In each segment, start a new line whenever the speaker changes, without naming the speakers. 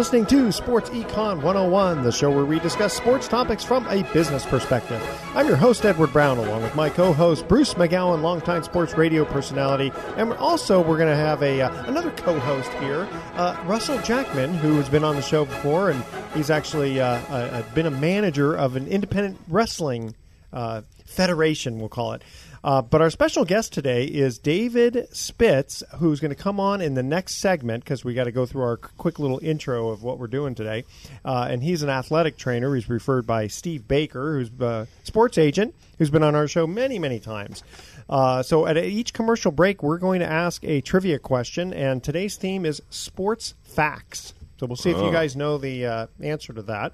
Listening to Sports Econ 101, the show where we discuss sports topics from a business perspective. I'm your host, Edward Brown, along with my co-host, Bruce McGowan, longtime sports radio personality. And also, we're going to have a uh, another co-host here, uh, Russell Jackman, who has been on the show before, and he's actually uh, uh been a manager of an independent wrestling uh, federation, we'll call it. Uh, but our special guest today is David Spitz, who's going to come on in the next segment because we got to go through our quick little intro of what we're doing today. Uh, and he's an athletic trainer. He's referred by Steve Baker, who's a sports agent, who's been on our show many, many times. Uh, so at each commercial break, we're going to ask a trivia question, and today's theme is sports facts. So we'll see if you guys know the uh, answer to that.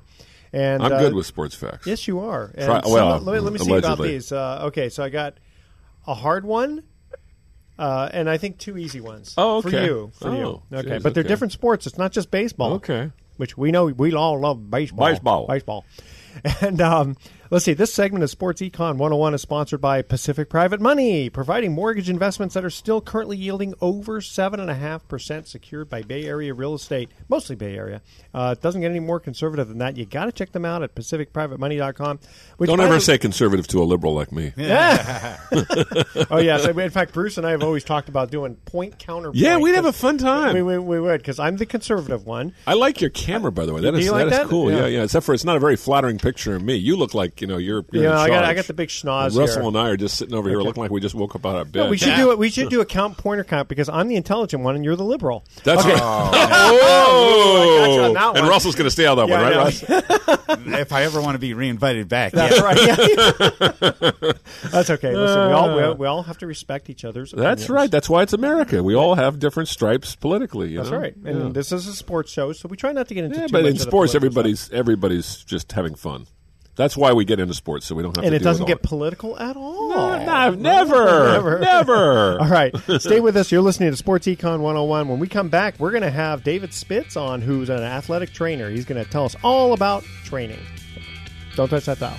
And
I'm
uh,
good with sports facts.
Yes, you are. And
Try-
some-
well,
let me, let me see about these. Uh, okay, so I got a hard one, uh, and I think two easy ones.
Oh,
for you, for you.
Oh,
Okay,
geez,
but they're
okay.
different sports. It's not just baseball.
Okay.
which we know we all love baseball.
Baseball.
baseball. And um, let's see, this segment of Sports Econ 101 is sponsored by Pacific Private Money, providing mortgage investments that are still currently yielding over 7.5% secured by Bay Area real estate, mostly Bay Area. Uh, it doesn't get any more conservative than that. You got to check them out at pacificprivatemoney.com. Which
Don't ever
the-
say conservative to a liberal like me. Yeah.
oh yes, in fact, Bruce and I have always talked about doing point counterpoint.
Yeah, we'd have a fun time.
We, we, we would because I'm the conservative one.
I like your camera, by the way. That
Do
is
you like
that is
that?
cool.
Yeah.
Yeah. yeah, Except for it's not a very flattering picture of me. You look like you know you're. you're
Yeah,
in
I got I got the big schnoz
Russell
here.
and I are just sitting over here looking like we just woke up out of bed.
No, we should do it. We should do a count pointer count because I'm the intelligent one and you're the liberal.
That's
okay.
right.
Oh, I on that
and
one.
Russell's going to stay out of that
Yeah,
one, right. Russ?
if I ever want to be reinvited back,
That's
yeah.
right. Yeah. That's okay. Listen, we all we, all- uh. we all have to respect each other's.
That's right. That's why it's America. We all have different stripes politically. You
That's
know?
right. And
Yeah.
this is a sports show, so we try not to get into.
Yeah,
too
but
much
in
of
sports,
political
everybody's everybody's just having fun. That's why we get into sports, so we don't have
and
to.
it doesn't get political at all.
No, no, never,
Never.
never.
All right, stay with us. You're listening to Sports Econ 101. When we come back, we're going to have David Spitz on, who's an athletic trainer. He's going to tell us all about training. Don't touch that dial.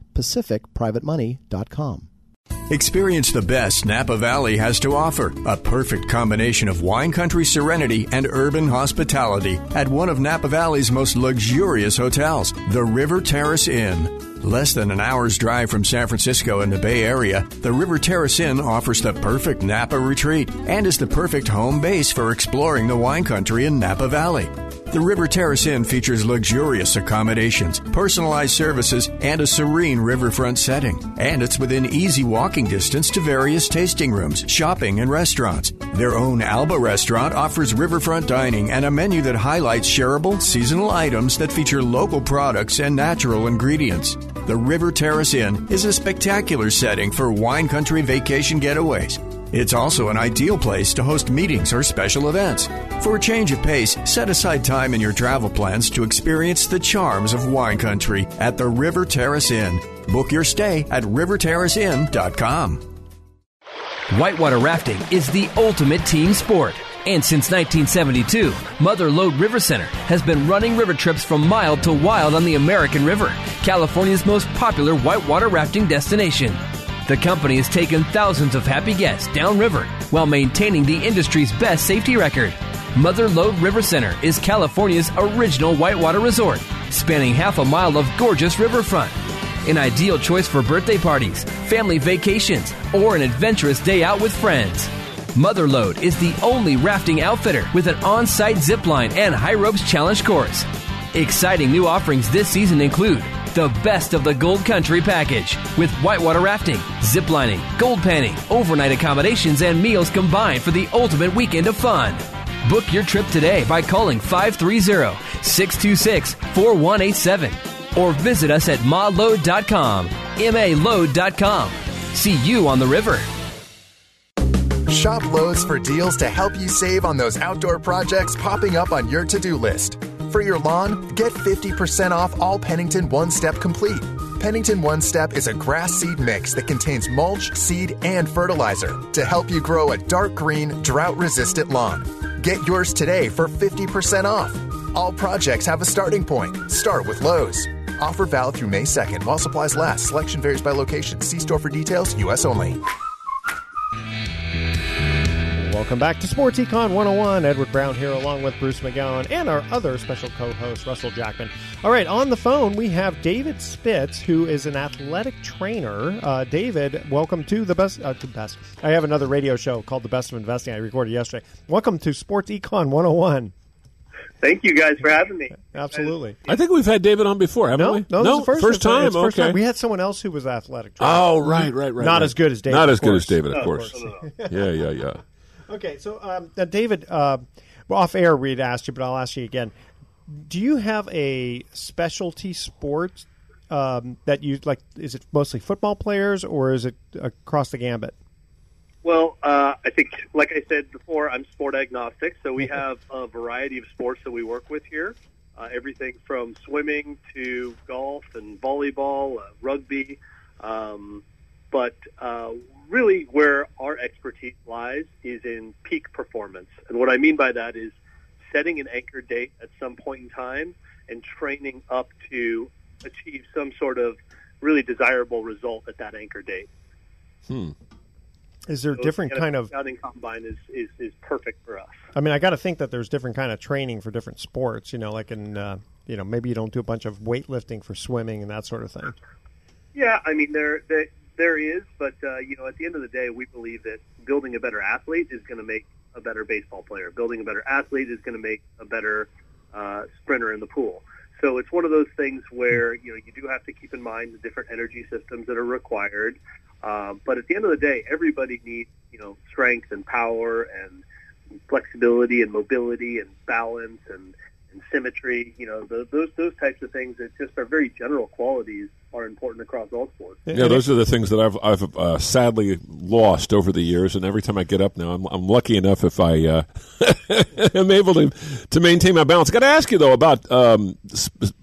pacificprivatemoney.com.
Experience the best Napa Valley has to offer a perfect combination of wine country serenity and urban hospitality at one of Napa Valley's most luxurious hotels, the River Terrace Inn. Less than an hour's drive from San Francisco in the Bay Area, the River Terrace Inn offers the perfect Napa retreat and is the perfect home base for exploring the wine country in Napa Valley. The River Terrace Inn features luxurious accommodations, personalized services, and a serene riverfront setting. And it's within easy walking distance to various tasting rooms, shopping, and restaurants. Their own Alba restaurant offers riverfront dining and a menu that highlights shareable, seasonal items that feature local products and natural ingredients. The River Terrace Inn is a spectacular setting for wine country vacation getaways. It's also an ideal place to host meetings or special events. For a change of pace, set aside time in your travel plans to experience the charms of wine country at the River Terrace Inn. Book your stay at riverterraceinn.com.
Whitewater rafting is the ultimate team sport. And since 1972, Mother Lode River Center has been running river trips from mild to wild on the American River, California's most popular whitewater rafting destination. The company has taken thousands of happy guests downriver while maintaining the industry's best safety record. Mother Lode River Center is California's original whitewater resort, spanning half a mile of gorgeous riverfront. An ideal choice for birthday parties, family vacations, or an adventurous day out with friends. Mother Lode is the only rafting outfitter with an on site zip line and high ropes challenge course. Exciting new offerings this season include the best of the Gold Country package with whitewater rafting, ziplining, gold panning, overnight accommodations, and meals combined for the ultimate weekend of fun. Book your trip today by calling 530 626 4187 or visit us at malode.com. M-A-Load.com. See you on the river.
Shop Lowe's for deals to help you save on those outdoor projects popping up on your to do list. For your lawn, get 50% off all Pennington One Step Complete. Pennington One Step is a grass seed mix that contains mulch, seed, and fertilizer to help you grow a dark green, drought resistant lawn. Get yours today for 50% off. All projects have a starting point. Start with Lowe's. Offer valid through May 2nd while supplies last. Selection varies by location. See store for details, U.S. only.
Welcome back to Sports Econ 101. Edward Brown here, along with Bruce McGowan and our other special co host, Russell Jackman. All right, on the phone, we have David Spitz, who is an athletic trainer. Uh, David, welcome to the best. Uh, to best. I have another radio show called The Best of Investing I recorded yesterday. Welcome to Sports Econ 101.
Thank you guys for having me.
Absolutely.
I think we've had David on before, haven't
No,
we?
no, this is the first, it's-
time.
first
okay.
time. We had someone else who was athletic. trainer.
Oh, right, right, right.
Not
right.
as good as David,
Not
of
as good as David, of course.
no, no, no.
yeah, yeah, yeah.
Okay, so um, now David, uh, off air we'd asked you, but I'll ask you again. Do you have a specialty sport um, that you like? Is it mostly football players, or is it across the gambit?
Well, uh, I think, like I said before, I'm sport agnostic, so we have a variety of sports that we work with here. Uh, everything from swimming to golf and volleyball, uh, rugby. Um, but uh, really, where our expertise lies is in peak performance. And what I mean by that is setting an anchor date at some point in time and training up to achieve some sort of really desirable result at that anchor date. Hmm.
Is there
So
different
the
kind of?
scouting combine is, is, is perfect for us.
I mean, I got to think that there's different kind of training for different sports. You know, like in uh, you know maybe you don't do a bunch of weightlifting for swimming and that sort of thing.
Yeah, I mean there there, there is, but uh, you know at the end of the day, we believe that building a better athlete is going to make a better baseball player. Building a better athlete is going to make a better uh, sprinter in the pool. So it's one of those things where you know you do have to keep in mind the different energy systems that are required. Uh, but at the end of the day, everybody needs you know strength and power and flexibility and mobility and balance and, and symmetry. You know those those those types of things that just are very general qualities are important across all sports.
Yeah, those are the things that I've I've uh, sadly lost over the years, and every time I get up now, I'm, I'm lucky enough if I uh, am able to to maintain my balance. Got to ask you though about um,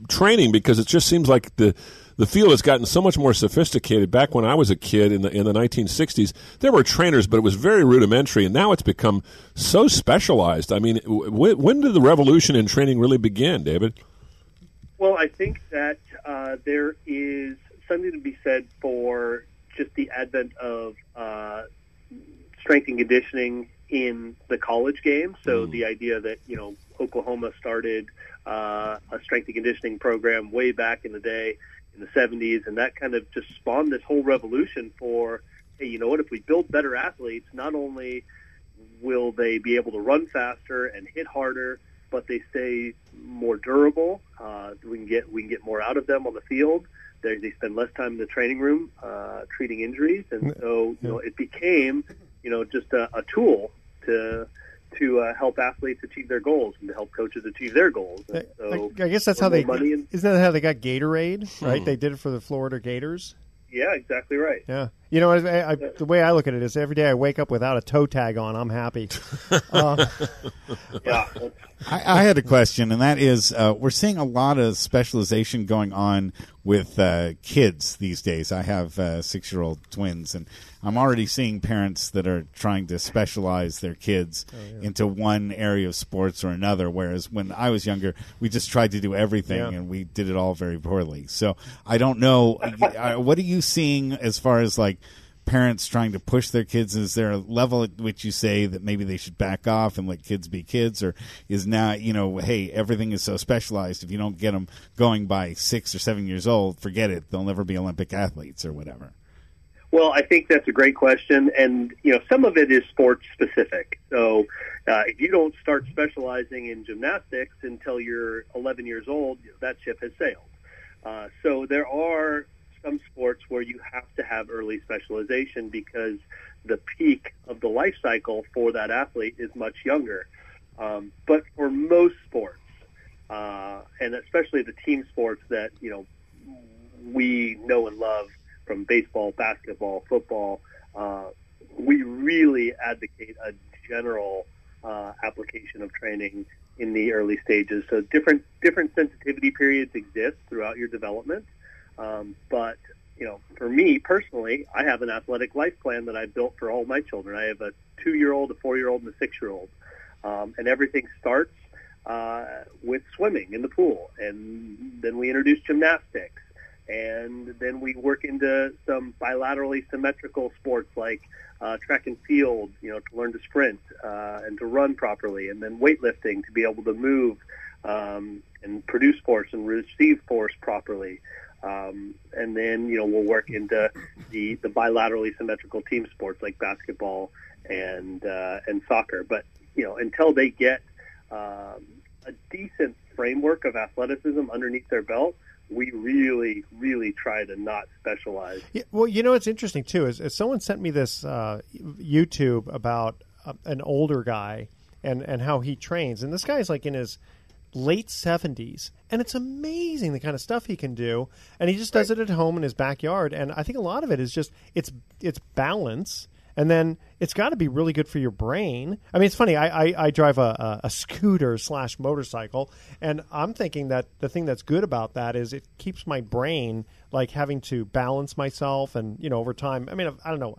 training because it just seems like the the field has gotten so much more sophisticated. Back when I was a kid in the in the 1960s, there were trainers, but it was very rudimentary, and now it's become so specialized. I mean, w- when did the revolution in training really begin, David?
Well, I think that uh, there is something to be said for just the advent of uh, strength and conditioning in the college game. So the idea that you know Oklahoma started uh, a strength and conditioning program way back in the day in the 70s, and that kind of just spawned this whole revolution for hey, you know what? If we build better athletes, not only will they be able to run faster and hit harder, but they stay more durable. Uh, we can get we can get more out of them on the field. They, they spend less time in the training room uh, treating injuries, and so you know it became you know just a, a tool to to uh, help athletes achieve their goals and to help coaches achieve their goals. And so
I, I guess that's how they.
and-
Isn't that how they got Gatorade? Right, they did it for the Florida Gators.
yeah, exactly right.
Yeah, you know, I, I, the way I look at it is every day I wake up without a toe tag on, I'm happy. Uh,
Yeah,
I, I had a question, and that is uh, we're seeing a lot of specialization going on with uh, kids these days. I have uh, six year old twins, and I'm already seeing parents that are trying to specialize their kids into one area of sports or another. Whereas when I was younger, we just tried to do everything,
Yeah.
and we did it all very poorly. So I don't know. uh, what are you seeing as far as like parents trying to push their kids? Is there a level at which you say that maybe they should back off and let kids be kids, or is now you know, hey, everything is so specialized. If you don't get them going by six or seven years old, forget it. They'll never be Olympic athletes or whatever.
Well, I think that's a great question, and you know some of it is sports specific. So, uh, if you don't start specializing in gymnastics until you're 11 years old, that ship has sailed. Uh, so there are some sports where you have to have early specialization because the peak of the life cycle for that athlete is much younger. Um, but for most sports, uh, and especially the team sports that you know we know and love from baseball, basketball, football, uh, we really advocate a general uh, application of training in the early stages. So different different sensitivity periods exist throughout your development, um, but you know, for me personally, I have an athletic life plan that I built for all my children. I have a two-year-old, a four-year-old, and a six-year-old, um, and everything starts uh, with swimming in the pool, and then we introduce gymnastics, and then we work into some bilaterally symmetrical sports like uh, track and field, you know, to learn to sprint uh, and to run properly, and then weightlifting to be able to move um, and produce force and receive force properly. Um, and then, you know, we'll work into the, the bilaterally symmetrical team sports like basketball and uh, and soccer. But you know, until they get um, a decent framework of athleticism underneath their belt, we really, really try to not specialize.
Yeah, well, you know what's interesting too is, is someone sent me this uh, YouTube about uh, an older guy and and how he trains, and this guy's like in his late seventies, and it's amazing the kind of stuff he can do, and he just does it at home in his backyard, and I think a lot of it is just it's it's balance. And then it's got to be really good for your brain. I mean, it's funny. I, I, I drive a, a, a scooter slash motorcycle, and I'm thinking that the thing that's good about that is it keeps my brain like having to balance myself, and you know, over time. I mean, I don't know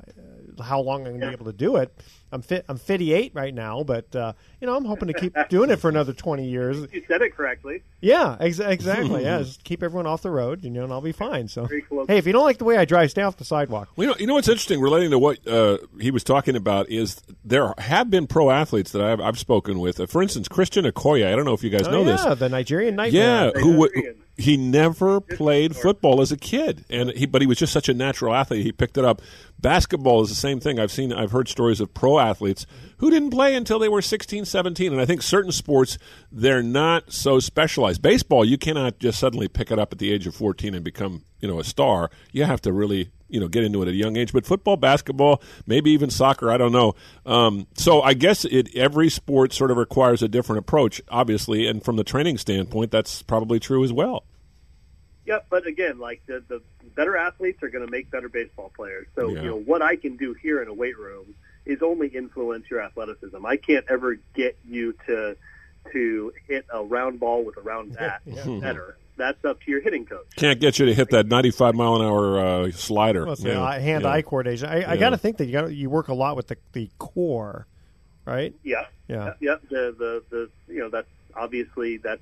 uh, how long I'm going to be able to do it. I'm fit. I'm 58 right now, but uh, you know, I'm hoping to keep doing it for another 20 years.
You said it correctly.
Yeah, ex- exactly. yeah, just keep everyone off the road, you know, and I'll be fine. So, hey, if you don't like the way I drive, stay off the sidewalk.
Well, you know, you know what's interesting relating to what uh, he was talking about is there have been pro athletes that I've, I've spoken with. Uh, for instance, Christian Okoye. I don't know if you guys
Oh,
know
yeah,
this.
the Nigerian nightmare.
Yeah, who w-
Nigerian.
He never played football as a kid, and he but he was just such a natural athlete. He picked it up. Basketball is the same thing. I've seen, I've heard stories of pro athletes who didn't play until they were 16, 17. and I think certain sports they're not so specialized. Baseball, you cannot just suddenly pick it up at the age of fourteen and become you know a star. You have to really you know get into it at a young age. But football, basketball, maybe even soccer, I don't know. Um, so I guess it every sport sort of requires a different approach, obviously, and from the training standpoint, that's probably true as well.
Yep, but again, like the the better athletes are going to make better baseball players. So
Yeah.
you know what I can do here in a weight room is only influence your athleticism. I can't ever get you to to hit a round ball with a round bat better. That's up to your hitting coach.
Can't get you to hit that 95 mile an hour uh, slider.
Well, it's
Yeah,
the eye- hand-eye
yeah.
coordination. I, I got to think that you got you work a lot with the the core, right?
Yeah,
Yeah.
yeah. The the the you know that's obviously that's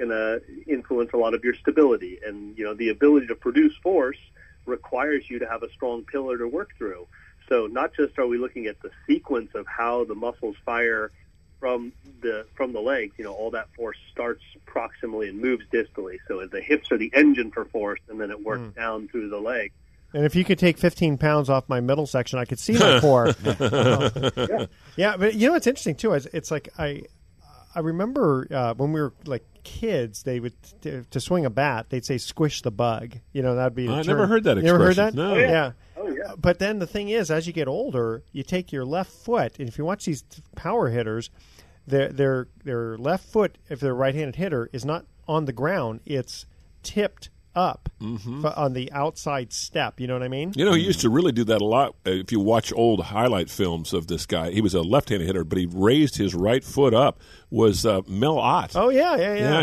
going to influence a lot of your stability, and you know the ability to produce force requires you to have a strong pillar to work through. So not just are we looking at the sequence of how the muscles fire from the from the legs, you know, all that force starts proximally and moves distally. So the hips are the engine for force, and then it works down through the leg.
And if you could take 15 pounds off my middle section, I could see my core. yeah. but you know what's interesting too is it's like I I remember uh, when we were like kids, they would to, to swing a bat. They'd say "squish the bug." You know, that'd be.
I
term.
never heard that
You never heard that?
No.
Oh, yeah.
yeah.
Oh yeah.
But then the thing is, as you get older, you take your left foot, and if you watch these power hitters, their their their left foot, if they're a right-handed hitter, is not on the ground; it's tipped up f- on the outside step. You know what I mean?
You know, he used to really do that a lot. Uh, if you watch old highlight films of this guy, he was a left-handed hitter, but he raised his right foot up. Was uh, Mel Ott?
Oh yeah, yeah, yeah,
yeah,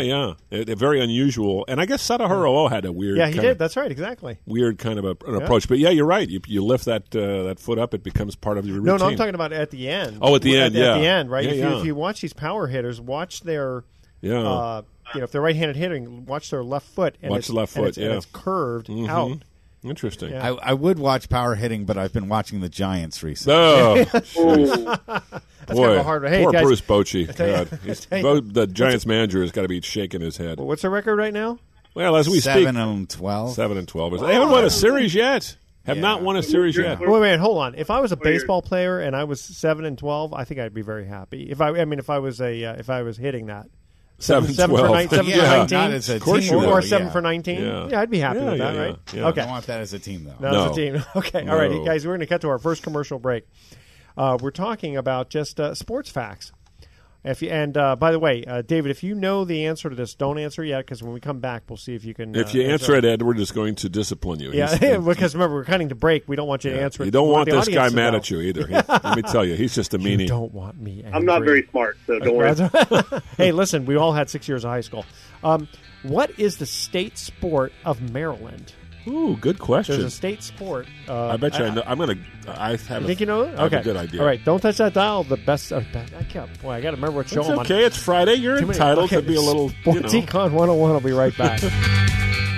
yeah. It- it- very unusual. And I guess Sadahiro O had a weird,
Yeah, he did.
Of,
That's right, exactly.
weird kind of a, an approach. But yeah, you're right. You, you lift that uh, that foot up, it becomes part of your routine.
No, no, I'm talking about at the end.
Oh, at the end,
at,
yeah.
At the end, right?
Yeah,
if, you, if you watch these power hitters, watch their,
Yeah.
uh, you know, if they're right-handed hitting, watch their left foot. And
Watch
it's,
the left
and
foot,
it's, and it's curved
Mhm.
out.
Interesting.
Yeah.
I, I would watch power hitting, but I've been watching the Giants recently.
Oh,
That's
boy,
kind of a hard one. Hey,
poor
guys,
Bruce Bochy. God. He's-
tell you-
Bo- the Giants manager has got to be shaking his head.
what's the record right now?
Well, as we
Seven
speak,
and twelve.
seven and twelve. They haven't won a series yet. Have
Yeah.
not won a series yet.
Wait, wait, hold on. If I was a baseball player and I was seven and twelve, I think I'd be very happy. If I, I mean, if I was a, uh, if I was hitting that
Seven,
seven for
12.
nine, seven
Yeah,
for
not
nineteen,
as a
Of course
team,
you
or,
would,
or
though,
seven
yeah.
for nineteen.
Yeah.
Yeah. I'd be happy
Yeah,
with that,
yeah,
right?
yeah.
Okay.
I don't want that as a team, though.
No,
No.
it's a team. Okay, all right,
No.
guys. We're going to cut to our first commercial break. Uh, we're talking about just uh, sports facts. If you, and uh, by the way, uh, David, if you know the answer to this, don't answer yet because when we come back, we'll see if you can.
If
uh,
you answer it, Edward is going to discipline you.
yeah, because remember we're cutting to break. We don't want you to answer
you don't
We
want this guy mad at you either. He- let me tell you, he's just a
You
meanie.
don't want me. Angry.
I'm not very smart, so don't worry.
hey, listen, we all had six years of high school. Um, what is the state sport of Maryland?
Ooh, good question.
There's a state sport. Uh,
I bet you I know. I'm gonna. I have.
You
a,
think you know it?
I
Okay.
a good idea.
All right, don't touch that dial. The best. Uh, I can't. Boy, I got to remember what show
It's
I'm
okay. It's Friday. You're
on. Too many-
entitled
okay,
to be a little. You know.
Econ 101 will be right back.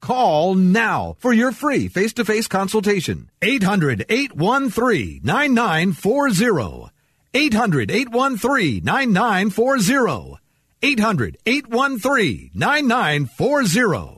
Call now for your free face-to-face consultation. 800-813-9940. 800-813-9940. 800-813-9940.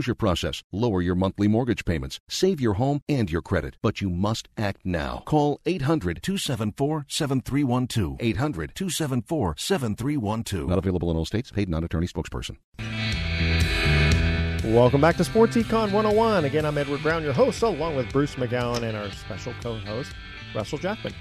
foreclosure process, lower your monthly mortgage payments, save your home and your credit. But you must act now. Call 800 274 7312. 800 274 7312. Not available in all states. Paid non attorney spokesperson.
Welcome back to Sports Econ 101. Again, I'm Edward Brown, your host, along with Bruce McGowan and our special co-host, Russell Jackman.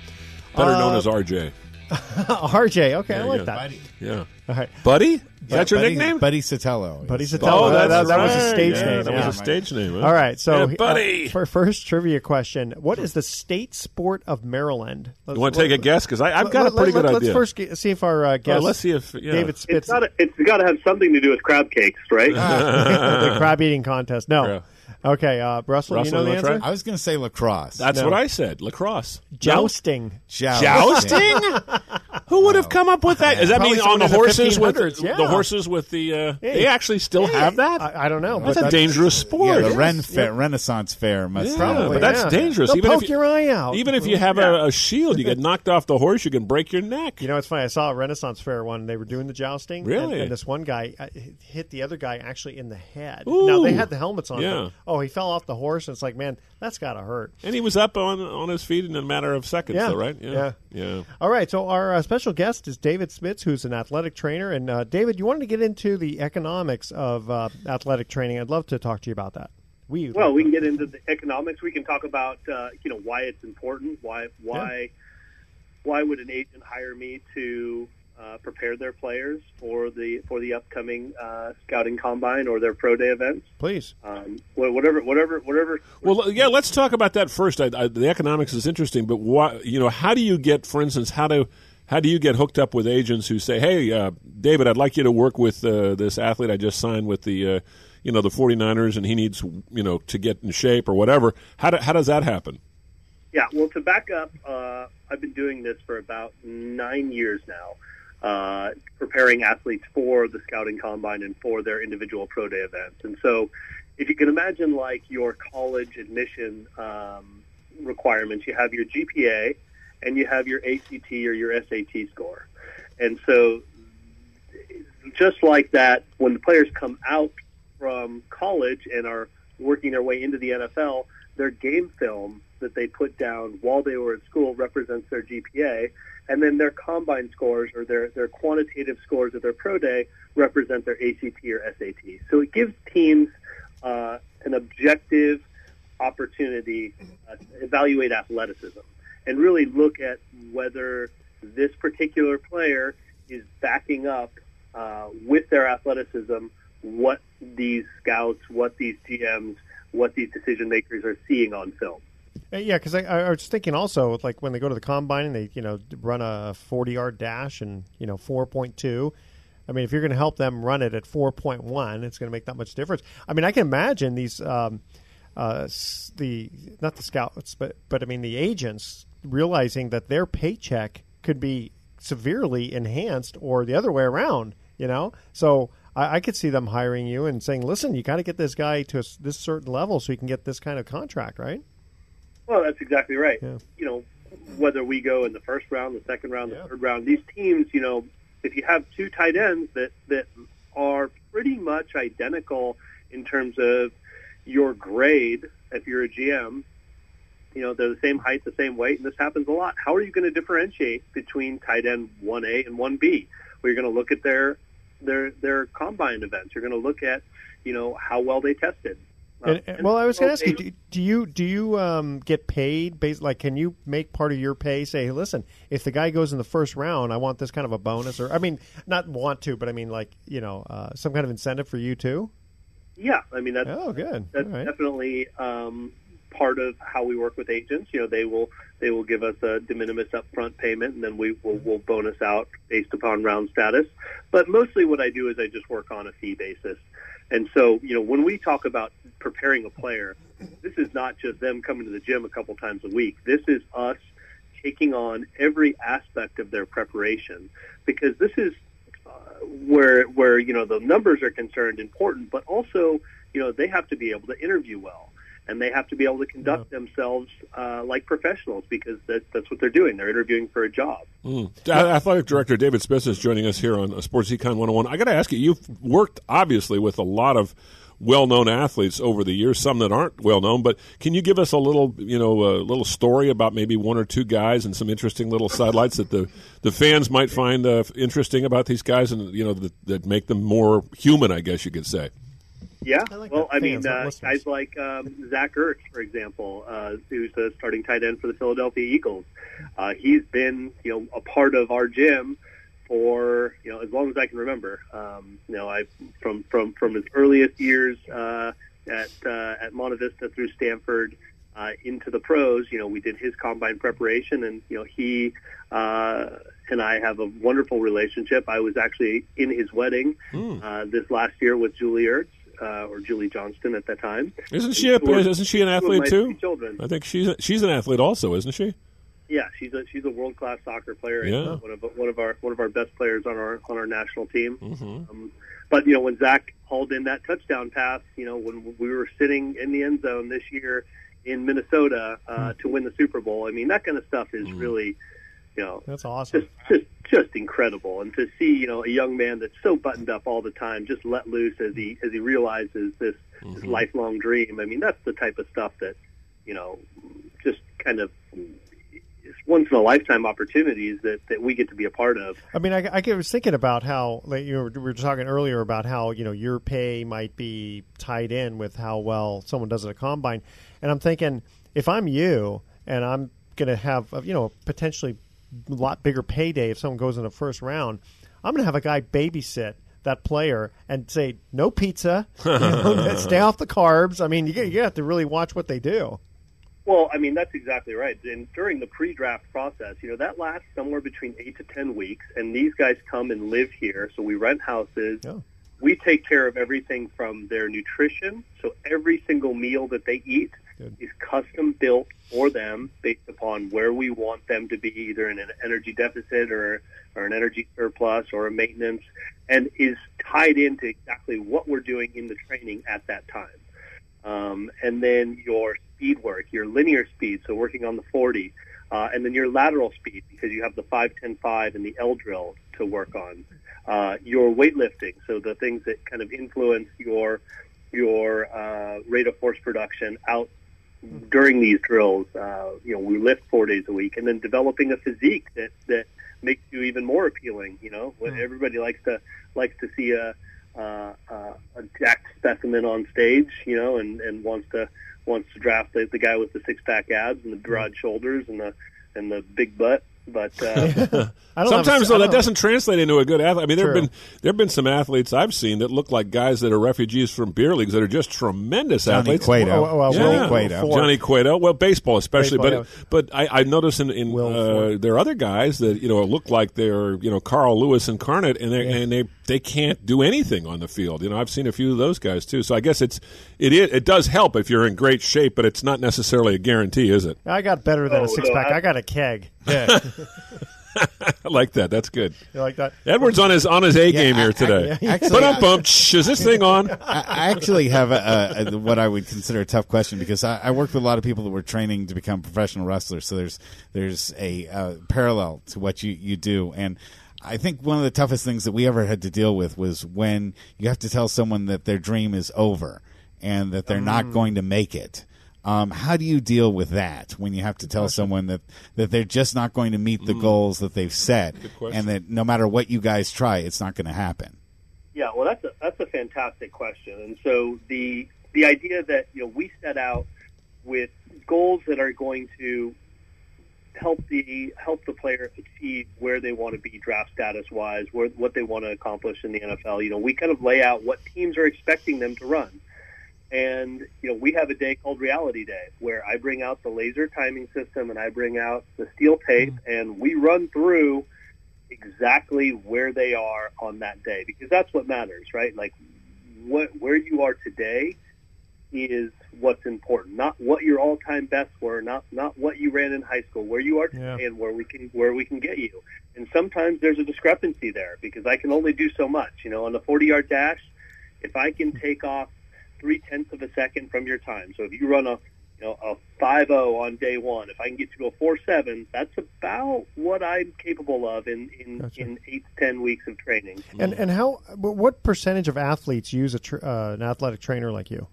Better known
Uh,
as RJ.
RJ. Okay, I like
yeah.
that.
Buddy.
Yeah.
All right.
Buddy? Is
Yeah,
that your
Buddy-
nickname?
Buddy Sotelo.
Buddy
is-
Sotelo.
Oh,
that,
that's
that was a
right.
stage
Yeah,
name.
That
yeah.
was a stage name. huh?
All right, so
Yeah, buddy.
uh, for first trivia question, what is the state sport of Maryland? Let's-
you want to take a guess? Because I've
let-
got a pretty
let-
good
let's
idea.
first get, see if our uh, guest.
let's see if- yeah.
David Spitz
it's got to have something to do with crab cakes, right?
the crab eating contest. No. Okay, uh, Russell,
Russell,
you know the
wanna try?
answer?
I was going to say lacrosse.
That's
No.
what I said. Lacrosse.
Jousting.
Jousting? Who would have come up with that? Does that
Probably
mean
someone
on the
in the
horses with
1500s, yeah.
the horses with the? Uh,
Hey.
They actually still
Hey,
have that.
I, I don't know.
That's
but
a dangerous sport.
Yeah, the
Yes.
Ren Fair, Renaissance Fair must
Yeah,
Probably,
but that's
yeah.
dangerous.
They'll
even
poke
if,
your eye out.
Even if you have a, a shield, you get knocked off the horse, you can break your neck.
You know, it's funny. I saw a Renaissance Fair one. They were doing the jousting.
Really?
And, and this one guy uh, hit the other guy actually in the head.
Ooh.
Now, they had the helmets on.
Yeah.
but, oh, he fell off the horse, and it's like, man, that's got to hurt.
And he was up on on his feet in a matter of seconds,
Yeah.
though, right?
Yeah.
yeah.
All right, so our uh, special guest is David Spitz, who's an athletic trainer. And uh, David, you wanted to get into the economics of uh, athletic training. I'd love to talk to you about that. We
Well, we can get into the economics. We can talk about uh, you know why it's important. Why why why would an agent hire me to uh, prepare their players for the for the upcoming uh, scouting combine or their pro day events?
please.
Um, whatever, whatever, whatever.
Well, yeah. Let's talk about that first. I, I, the economics is interesting, but why? You know, how do you get, for instance, how do how do you get hooked up with agents who say, "Hey, uh, David, I'd like you to work with uh, this athlete I just signed with the, uh, you know, the 49ers, and he needs, you know, to get in shape or whatever." How do, how does that happen?
Yeah, well, to back up, uh, I've been doing this for about nine years now, uh, preparing athletes for the scouting combine and for their individual pro day events. And so, if you can imagine, like your college admission um, requirements, you have your GPA and you have your ACT or your SAT score. And so, just like that, when the players come out from college and are working their way into the NFL, their game film that they put down while they were at school represents their GPA, and then their combine scores or their, their quantitative scores of their pro day represent their ACT or SAT. So it gives teams uh, an objective opportunity uh, to evaluate athleticism and really look at whether this particular player is backing up uh, with their athleticism what these scouts, what these GMs, what these decision makers are seeing on film.
Uh, Yeah, because I, I was thinking also, like when they go to the combine and they, you know, run a forty-yard dash and you know four point two. I mean, if you're going to help them run it at four point one, it's going to make that much difference. I mean, I can imagine these, um, uh, the not the scouts, but but I mean the agents realizing that their paycheck could be severely enhanced, or the other way around. You know, so I, could see them hiring you and saying, "Listen, you got to get this guy to a this certain level so he can get this kind of contract, right?"
Well, that's exactly right.
Yeah.
You know, whether we go in the first round, the second round, the third round, these teams, you know, if you have two tight ends that that are pretty much identical in terms of your grade, if you're a GM, you know, they're the same height, the same weight, and this happens a lot. How are you going to differentiate between tight end 1A and 1B? Well, you're going to look at their their their combine events. You're going to look at, you know, how well they tested. Uh,
And, and- well, I was going to ask you: do, do you do you um, get paid? Based, like, can you make part of your pay say, hey, "Listen, if the guy goes in the first round, I want this kind of a bonus," or I mean, not want to, but I mean, like, you know, uh, some kind of incentive for you too.
Yeah, I mean that's
Oh, good.
That's
right.
definitely um, part of how we work with agents. You know, they will they will give us a de minimis upfront payment, and then we will we'll bonus out based upon round status. But mostly, what I do is I just work on a fee basis. And so, you know, when we talk about preparing a player, this is not just them coming to the gym a couple times a week. This is us taking on every aspect of their preparation because this is uh, where where you know the numbers are concerned important, but also you know they have to be able to interview well and they have to be able to conduct themselves uh, like professionals because that, that's what they're doing. They're interviewing for a job.
Mm. Athletic Director David Spitz is joining us here on uh, Sports Econ 101. I got to ask you, you've worked obviously with a lot of well-known athletes over the years, some that aren't well-known. But can you give us a little, you know, a little story about maybe one or two guys and some interesting little sidelights that the, the fans might find uh, interesting about these guys, and you know, that, that make them more human, I guess you could say.
Yeah,
like
well. I mean, uh, guys like um, Zach Ertz, for example, uh, who's the starting tight end for the Philadelphia Eagles. Uh, he's been, you know, a part of our gym for you know as long as I can remember. Um, you know, I from from from his earliest years uh, at uh, at Monte Vista through Stanford. Uh, into the pros, you know, we did his combine preparation, and you know, he uh, and I have a wonderful relationship. I was actually in his wedding
Hmm.
uh, this last year with Julie Ertz, uh, or Julie Johnston at that time.
Isn't she? A, isn't she an athlete too?
Children.
I think she's she's an athlete also, isn't she?
Yeah, she's a she's a world class soccer player. and
Yeah.
one of one of our one of our best players on our on our national team.
Mm-hmm.
Um, but you know, when Zach hauled in that touchdown pass, you know, when we were sitting in the end zone this year in Minnesota uh, to win the Super Bowl, I mean, that kind of stuff is really, you know,
That's awesome.
just just just incredible. And to see, you know, a young man that's so buttoned up all the time, just let loose as he as he realizes this, this lifelong dream. I mean, that's the type of stuff that, you know, just kind of it's once in a lifetime opportunities that that we get to be a part of.
I mean, I, I was thinking about how like, you know, we were talking earlier about how you know your pay might be tied in with how well someone does at a combine, and I'm thinking if I'm you and I'm going to have a, you know potentially a lot bigger payday if someone goes in the first round, I'm going to have a guy babysit that player and say no pizza, you know, stay off the carbs. I mean, you, you have to really watch what they do.
Well, I mean that's exactly right. And during the pre-draft process, you know that lasts somewhere between eight to ten weeks, and these guys come and live here. So we rent houses. We take care of everything from their nutrition. So every single meal that they eat is custom built for them based upon where we want them to be, either in an energy deficit or or an energy surplus or a maintenance, and is tied into exactly what we're doing in the training at that time um, and then your speed work, your linear speed, so working on the 40, uh, and then your lateral speed because you have the 5, 10, 5 and the L drill to work on. Uh, your weightlifting, so the things that kind of influence your your uh, rate of force production out during these drills. Uh, you know, we lift four days a week, and then developing a physique that that makes you even more appealing. You know, when everybody likes to likes to see a uh, uh, a jacked specimen on stage, you know, and, and wants to wants to draft the, the guy with the six pack abs and the broad shoulders and the and the big butt. But uh,
Sometimes though that doesn't translate into a good athlete. I mean, there have been there have been some athletes I've seen that look like guys that are refugees from beer leagues that are just tremendous
Johnny
athletes.
Cueto. Well, well,
Yeah.
Cueto.
Johnny Cueto. Well, baseball especially,
Baseball,
but but I, I noticed in, in uh, there are other guys that you know look like they're you know Carl Lewis incarnate, and they and they they can't do anything on the field. You know, I've seen a few of those guys too. So I guess it's it is, it does help if you're in great shape, but it's not necessarily a guarantee, is it?
I got better than
Oh,
a six
no,
pack.
I-
I got a keg. Yeah.
I like that. That's good.
You like that?
Edwards on his on his A game
I-
here
I-
today.
actually,
Put up
I-
bump. Is this thing on?
I, I actually have a, a, a, what I would consider a tough question because I, I worked with a lot of people that were training to become professional wrestlers. So there's there's a uh, parallel to what you, you do, and I think one of the toughest things that we ever had to deal with was when you have to tell someone that their dream is over and that they're not going to make it. Um, how do you deal with that when you have to tell someone that, that they're just not going to meet the goals that they've set, and that no matter what you guys try, it's not going to happen?
Yeah, well, that's a that's a fantastic question. And so the the idea that you know we set out with goals that are going to help the help the player achieve where they want to be draft status wise, where what they want to accomplish in the NFL. You know, we kind of lay out what teams are expecting them to run. And you know, we have a day called Reality Day where I bring out the laser timing system and I bring out the steel tape mm-hmm. and we run through exactly where they are on that day because that's what matters, right? Like what where you are today is what's important, not what your all-time bests were, not not what you ran in high school, where you are today
Yeah.
and where we can where we can get you. And sometimes there's a discrepancy there because I can only do so much. You know, on the 40-yard dash, if I can take off three tenths of a second from your time, so if you run a you know a five zero on day one, if I can get you to a four seven, that's about what I'm capable of in in,
Gotcha.
in eight to ten weeks of training.
And and how? What percentage of athletes use a tr- uh, an athletic trainer like you?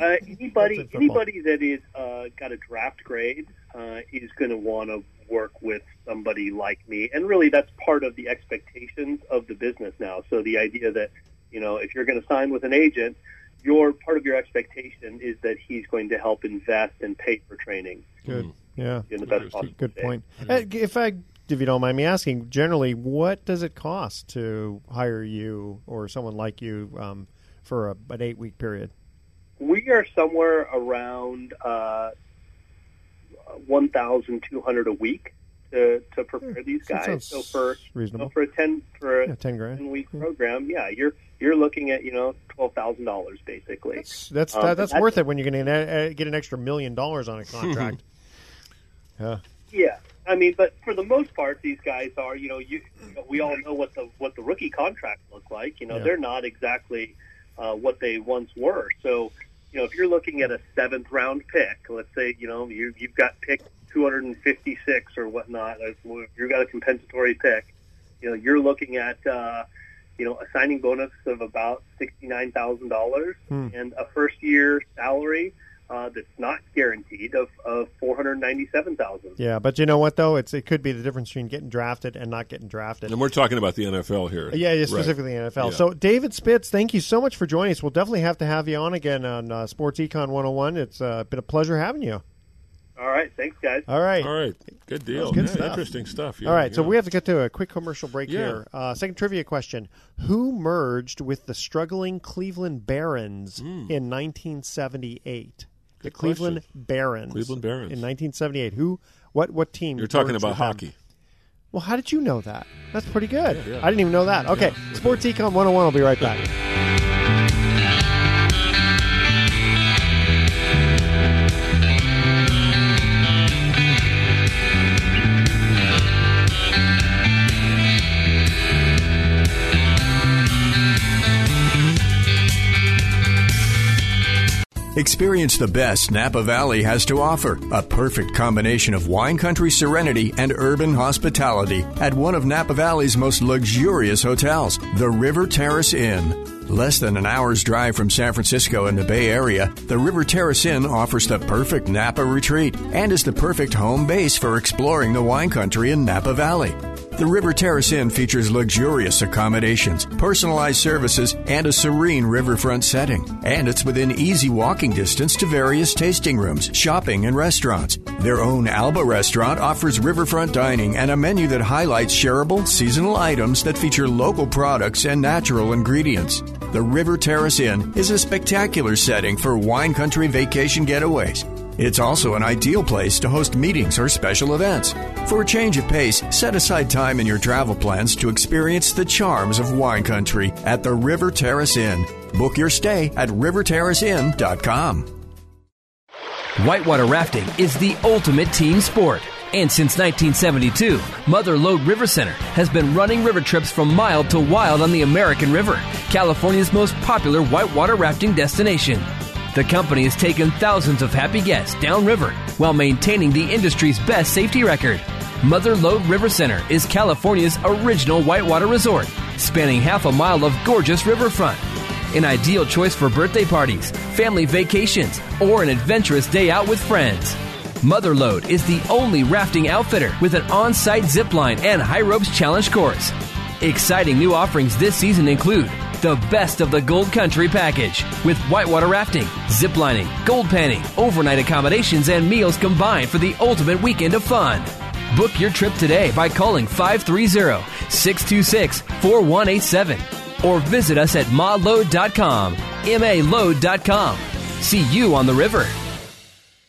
Uh, anybody
That's in
anybody that is uh, got a draft grade uh, is going to want to work with somebody like me, and really that's part of the expectations of the business now. So the idea that you know if you're going to sign with an agent, your part of your expectation is that he's going to help invest and pay for training.
Good. Yeah.
In the best possible
Good
way.
point. Uh, If I, if you don't mind me asking, generally, what does it cost to hire you or someone like you um, for a, an eight week period?
We are somewhere around uh, one thousand two hundred a week to, to prepare these guys. So for
reasonable.
you know, for a ten for a
Yeah, 10 grand.
ten week program, yeah, you're you're looking at you know twelve thousand dollars basically.
That's
Um,
that, that's
and
worth it when you're going to uh, get an extra million dollars on a contract. yeah.
Yeah, I mean, but for the most part, these guys are you know you we all know what the what the rookie contracts look like. You know,
Yeah.
they're not exactly uh, what they once were. So you know, if you're looking at a seventh round pick, let's say you know you you've got pick 256 or whatnot, uh, you've got a compensatory pick. You know, you're looking at uh, you know a signing bonus of about sixty nine thousand dollars
Hmm.
and a first year salary. Uh, that's not guaranteed of, of four hundred ninety seven thousand.
Yeah, but you know what though? It's it could be the difference between getting drafted and not getting drafted.
And we're talking about the NFL here.
Yeah, yeah,
Right.
specifically NFL.
Yeah.
So, David Spitz, thank you so much for joining us. We'll definitely have to have you on again on uh, Sports Econ 101. It's uh, been a pleasure having you.
All right, thanks, guys.
All right.
All right. Good deal.
Good
Yeah,
stuff.
Interesting stuff. Yeah,
All right, so we have to get to a quick commercial break
Yeah.
here. Uh, second trivia question: Who merged with the struggling Cleveland Barons in 1978? The. Cleveland
question.
Barons.
Cleveland Barons.
in 1978. Who? What? What team?
You're talking about
them?
hockey.
Well, how did you know that? That's pretty good.
Yeah, yeah.
I didn't even know that. Okay, Sports Econ 101. I'll be right back.
Experience the best Napa Valley has to offer. A perfect combination of wine country serenity and urban hospitality at one of Napa Valley's most luxurious hotels, the River Terrace Inn. Less than an hour's drive from San Francisco and the Bay Area, the River Terrace Inn offers the perfect Napa retreat and is the perfect home base for exploring the wine country in Napa Valley. The River Terrace Inn features luxurious accommodations, personalized services, and a serene riverfront setting. And it's within easy walking distance to various tasting rooms, shopping, and restaurants. Their own Alba restaurant offers riverfront dining and a menu that highlights shareable, seasonal items that feature local products and natural ingredients. The River Terrace Inn is a spectacular setting for wine country vacation getaways. It's also an ideal place to host meetings or special events. For a change of pace, set aside time in your travel plans to experience the charms of wine country at the River Terrace Inn. Book your stay at riverterraceinn.com.
Whitewater rafting is the ultimate team sport. And since 1972, Mother Lode River Center has been running river trips from mild to wild on the American River, California's most popular whitewater rafting destination. The company has taken thousands of happy guests downriver while maintaining the industry's best safety record. Mother Lode River Center is California's original whitewater resort, spanning half a mile of gorgeous riverfront. An ideal choice for birthday parties, family vacations, or an adventurous day out with friends. Mother Lode is the only rafting outfitter with an on site zip line and high ropes challenge course. Exciting new offerings this season include the best of the Gold Country package with whitewater rafting, zip lining, gold panning, overnight accommodations, and meals combined for the ultimate weekend of fun. Book your trip today by calling 530 626 4187 or visit us at malode.com. MAload.com. See you on the river.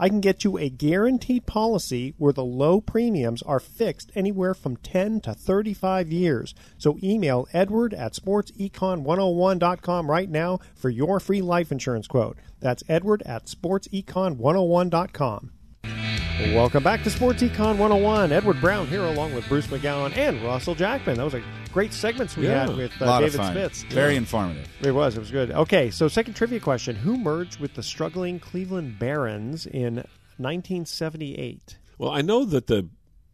I can get you a guaranteed policy where the low premiums are fixed anywhere from 10 to 35 years. So email edward at sportsecon101.com right now for your free life insurance quote. That's edward at sportsecon101.com. Welcome back to Sports Econ 101. Edward Brown here along with Bruce McGowan and Russell Jackman. That was a great segments we
Yeah.
had with uh, David
fun.
Spitz.
Very informative.
It was. It was good. Okay, so second trivia question: Who merged with the struggling Cleveland Barons in 1978?
Well, I know that the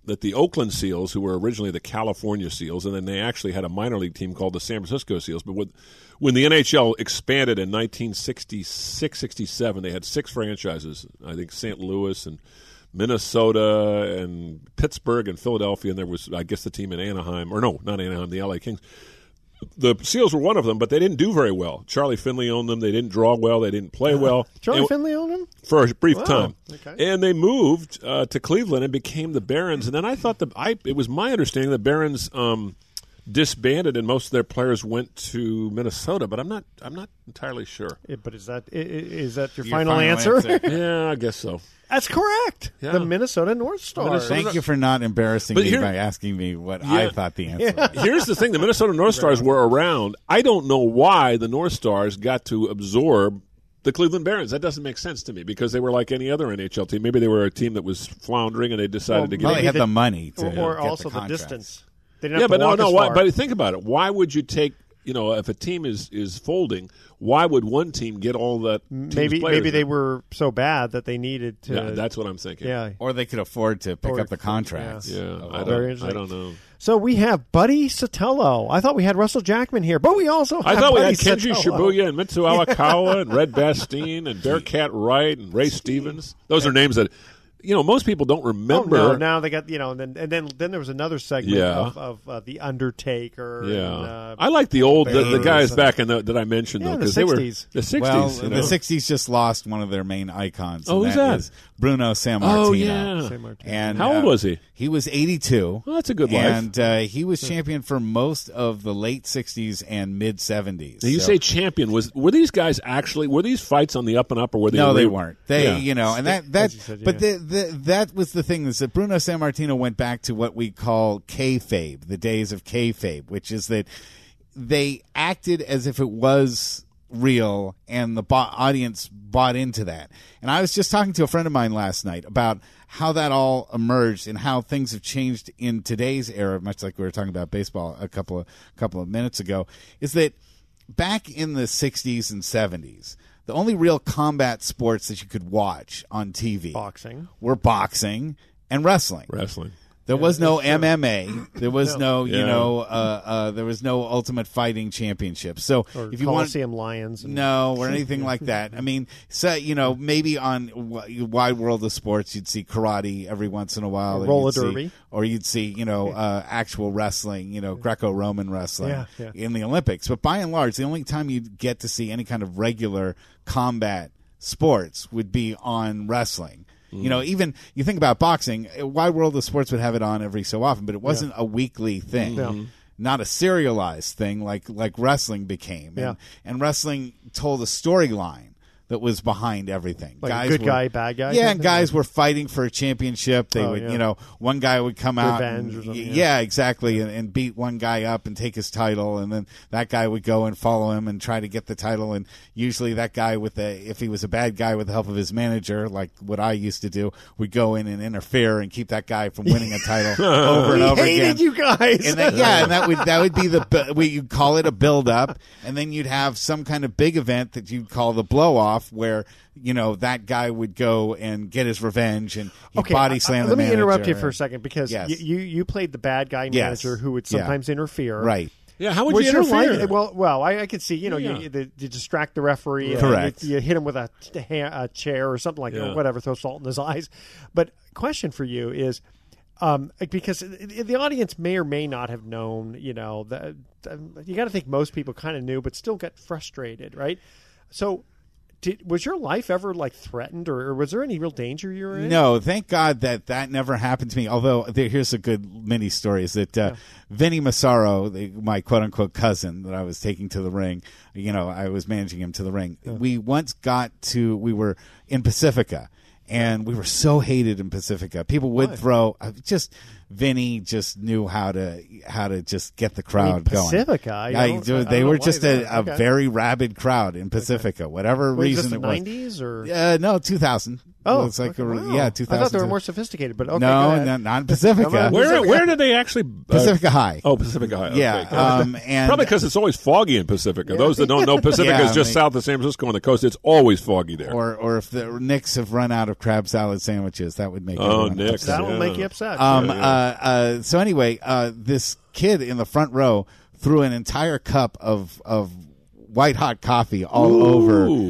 that the Oakland Seals, who were originally the California Seals, and then they actually had a minor league team called the San Francisco Seals. But when, when the NHL expanded in 1966 67, they had six franchises. I think St. Louis and Minnesota and Pittsburgh and Philadelphia, and there was, I guess, the team in Anaheim, or no, not Anaheim, the LA Kings. The Seals were one of them, but they didn't do very well. Charlie Finley owned them. They didn't draw well. They didn't play well.
Charlie
And-
Finley owned him.
for a brief
Wow,
time.
okay.
And they moved uh, to Cleveland and became the Barons. And then I thought the I it was my understanding the Barons um, disbanded and most of their players went to Minnesota, but I'm not I'm not entirely sure.
Yeah, but is that i- i- is that your,
Your
final,
final
answer?
answer.
yeah, I guess so.
That's correct.
Yeah.
The Minnesota North Stars.
Thank you for not embarrassing
But
me by asking me what I thought the answer was.
Here's the thing: the Minnesota North Stars were around. I don't know why the North Stars got to absorb the Cleveland Barons. That doesn't make sense to me because they were like any other NHL team. Maybe they were a team that was floundering and they decided
Well,
to get.
Well, they had
the-
the money to
or, or
get the
also the,
contracts.
distance. They didn't
yeah,
have
but
to
no,
walk
no.
as
Why, but think about it. Why would you take? You know, if a team is is folding, why would one team get all that? team's
maybe
players
maybe they
in?
were so bad that they needed to.
Yeah, that's what I'm thinking.
yeah.
Or they could afford to pick
Or-
up the contracts.
Yeah,
of
I don't,
Very
I don't know.
So we have Buddy Sotelo. I thought we had Russell Jackman here, but we also
I
have
thought we
Buddy
had Kenji
Sotelo.
Shibuya and Mitsu Arakawa and Red Bastien and Bearcat Wright and Ray Stevens. Those are names that you know most people don't
Oh,
remember.
no, now they got you know, and then and then then there was another segment
Yeah.
of, of uh, the Undertaker.
yeah,
and, uh,
I like the old the, the guys
and-
back in the that I mentioned
Yeah,
though
the
they were
60s.
the sixties.
Well,
you know?
the '60s just lost one of their main icons.
Oh,
and
who's that?
is Bruno Sammartino.
Oh, yeah.
Sammartino.
And
How old
uh,
was he?
He was 82.
Well, that's a good life.
And uh, he was champion for most of the late 60s and mid 70s.
Now, you
So-
say champion was were these guys actually were these fights on the up and up or were they
no, they
re-
weren't. They,
Yeah.
you know, and that that,
said,
but
yeah.
the, that was the thing is that Bruno Sammartino went back to what we call kayfabe, the days of kayfabe, which is that they acted as if it was real, and the bo- audience bought into that. And I was just talking to a friend of mine last night about how that all emerged and how things have changed in today's era, much like we were talking about baseball a couple of couple of minutes ago. Is that back in the 60s and 70s, the only real combat sports that you could watch on TV
boxing.
were boxing and wrestling.
wrestling.
There was no MMA. There was no, you
Yeah.
know, uh, uh, there was no Ultimate Fighting Championship. So
Or
if you want,
Coliseum Lions. And,
no, or anything like that. I mean, so you know, maybe on w- Wide World of Sports, you'd see karate every once in a while,
Or
and
roller
you'd see-
derby.
or you'd see, you know, uh, actual wrestling, you know, Greco-Roman wrestling
Yeah, yeah.
in the Olympics. But by and large, the only time you'd get to see any kind of regular combat sports would be on wrestling. You know, even you think about boxing, uh, Wide World of Sports would have it on every so often, but it wasn't a weekly thing.
Yeah.
Not a serialized thing like like wrestling became.
Yeah.
And, and wrestling told a storyline that was behind everything.
Like
guys
good
were-
guy, bad guy
Yeah, and guys were fighting for a championship. They
Oh,
would,
yeah.
you know, one guy would come out, and,
or
yeah.
yeah.
exactly, and, and beat one guy up and take his title, and then that guy would go and follow him and try to get the title. And usually, that guy with the, if he was a bad guy with the help of his manager, like what I used to do, would go in and interfere and keep that guy from winning a title over and over
hated
again.
you guys.
And then, yeah, and that would that would be the we you'd call it a build up, and then you'd have some kind of big event that you'd call the blow off, where you know that guy would go and get his revenge and he'd
okay,
body slam.
I-
the
let me interrupt you for a second because
Yes.
y- you you played the bad guy
Yes.
manager who would
Yeah.
sometimes interfere.
Right.
Yeah, how would
Was
you interfere?
line- well, well, I, I could see. You know,
Yeah.
you, you, you distract the referee. and
Correct.
You, you hit him with a, a chair or something like
Yeah.
that, or whatever. Throw salt in his eyes. But question for you is, um, because the audience may or may not have known. You know, the, you got to think most people kind of knew, but still got frustrated, right? So, did was your life ever like threatened, or, or was there any real danger you were in?
No, thank God that that never happened to me. Although there, here's a good mini story: is that uh, Vinny Massaro, the, my quote unquote cousin that I was taking to the ring, you know, I was managing him to the ring. We once got to, we were in Pacifica, and we were so hated in Pacifica. People would
Why?
throw uh, just. Vinny just knew how to how to just get the crowd
Pacifica,
going.
I
I
I don't
they were just a, a
okay.
very rabid crowd in Pacifica. Whatever
Was
reason
this the
it was.
90s or
Uh, no, 2000.
Oh,
it's like
okay,
a,
wow.
yeah,
I thought they were more sophisticated, but okay,
no, no, not in Pacifica.
Where where did they actually uh,
Pacifica High.
Oh, Pacifica High.
Yeah,
Okay.
um, and-
probably because it's always foggy in Pacifica. Those that don't know, Pacifica
Yeah,
is just
they-
south of San Francisco on the coast. It's always foggy there.
Or, or if the Knicks have run out of crab salad sandwiches, that would make
Oh,
everyone
Knicks,
upset.
That'll make you upset.
Um,
Yeah, yeah.
Uh, uh, so anyway, uh, this kid in the front row threw an entire cup of of white hot coffee all
Ooh.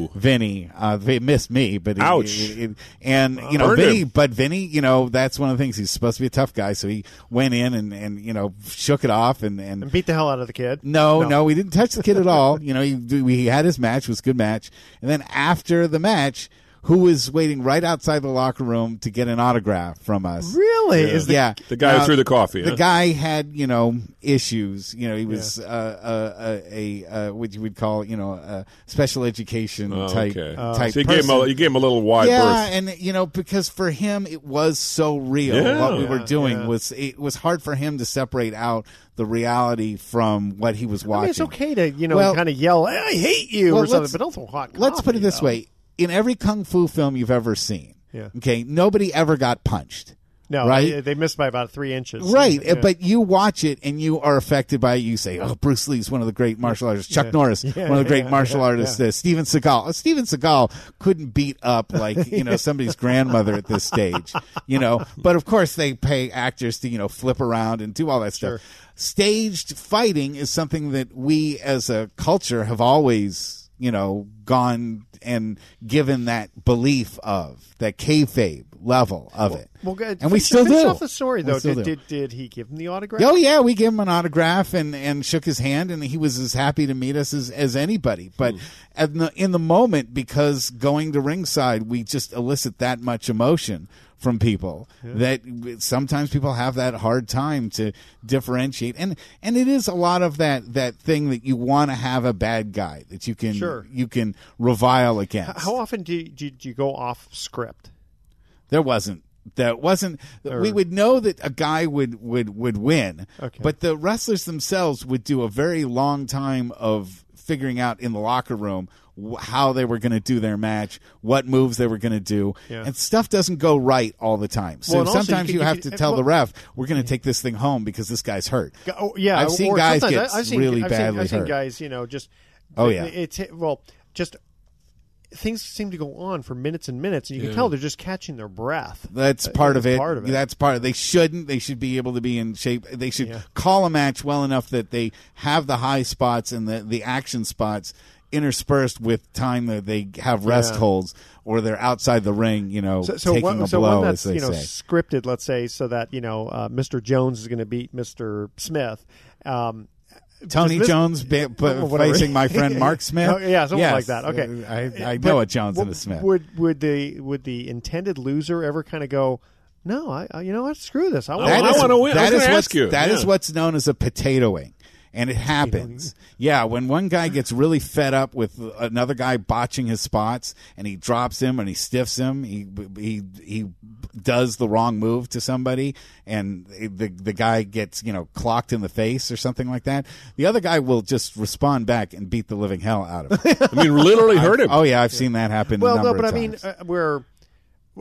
over Vinny. Uh, they missed me, but it-
Ouch.
it- it- and you know, Vinny,
him.
but Vinny, you know, that's one of the things. He's supposed to be a tough guy, so he went in and and you know shook it off and and
and beat the hell out of the kid.
no, no, we didn't touch the kid at all. You know, he, we had his match, was a good match. And then after the match, who was waiting right outside the locker room to get an autograph from us?
Really?
Yeah.
Is the,
yeah,
The guy who threw the coffee,
The
huh?
guy had, you know, issues. You know, he was uh, uh, a, a uh, what you would call, you know, a special education
Oh,
type
okay.
type.
so you gave, him a, you gave him a little wide
yeah,
berth.
and you know because for him it was so real.
Yeah.
what we were doing
yeah.
was it was hard for him to separate out the reality from what he was
I
watching.
mean, it's okay to you know
Well-
kind of yell, "I hate you"
Well,
or something, but don't throw hot.
Let's put it this
though.
way: in every kung fu film you've ever seen,
Yeah.
okay, nobody ever got punched.
No,
right?
They, they missed by about three inches.
Right,
Yeah.
but you watch it and you are affected by it. You say, "Oh, Bruce Lee's one of the great martial artists." Chuck
Yeah.
Norris,
Yeah,
one of the great martial artists. Uh, Steven Seagal. Uh, Steven Seagal couldn't beat up like you know somebody's grandmother at this stage, you know. But of course, they pay actors to you know flip around and do all that stuff. Staged fighting is something that we as a culture have always you know gone and given that belief of that kayfabe level of it.
Well, good.
and we still
finish
do.
off the story though. Did, did did he give him the autograph?
Oh yeah, we gave him an autograph and, and shook his hand, and he was as happy to meet us as, as anybody. But at the, in the moment, because going to ringside, we just elicit that much emotion from people that sometimes people have that hard time to differentiate, and and it is a lot of that that thing that you want to have a bad guy that you can
Sure.
you can revile against.
How often do you, did you go off script?
There wasn't. That wasn't.
Or-
we would know that a guy would would would win,
Okay.
but the wrestlers themselves would do a very long time of figuring out in the locker room how they were going to do their match, what moves they were going to do,
Yeah.
and stuff doesn't go right all the time. So
Well, also you
sometimes
could-
you,
you
have to tell
well-
the ref, "We're going to take this thing home because this guy's hurt."
Oh, yeah,
I've seen guys get
I've seen,
really
I've
badly
seen, I've seen
hurt.
guys, you know, just
Oh, yeah.
it's well, just things seem to go on for minutes and minutes, and you can
Yeah.
tell they're just catching their breath.
That's
Uh,
part of
that's
it.
Part of it.
That's part. Of, they shouldn't. They should be able to be in shape. They should
Yeah.
call a match well enough that they have the high spots and the the action spots interspersed with time that they have rest
Yeah.
holds or they're outside the ring. You know,
so, so
taking
one,
a
so
blow
one that's you know
say.
scripted, let's say, so that you know uh, Mr. Jones is going to beat Mr. Smith. Um,
Tony
this-
Jones ba- ba- facing my friend Mark Smith.
Oh, yeah, something
Yes.
like that. Okay,
Uh, I, I
But
know a Jones and a Smith.
Would would the would the intended loser ever kind of go? No, I, I you know what? Screw this. I want.
That
I wanna win. I
that
was
is what's-
ask you.
that is
Yeah.
what's known as a potatoing. And it happens. Yeah, when one guy gets really fed up with another guy botching his spots and he drops him and he stiffs him, he he he does the wrong move to somebody and the the guy gets, you know, clocked in the face or something like that. The other guy will just respond back and beat the living hell out of him.
I mean, literally hurt him.
oh yeah, I've seen that happen
well,
number
no, but
of
I mean,
times.
uh, where I-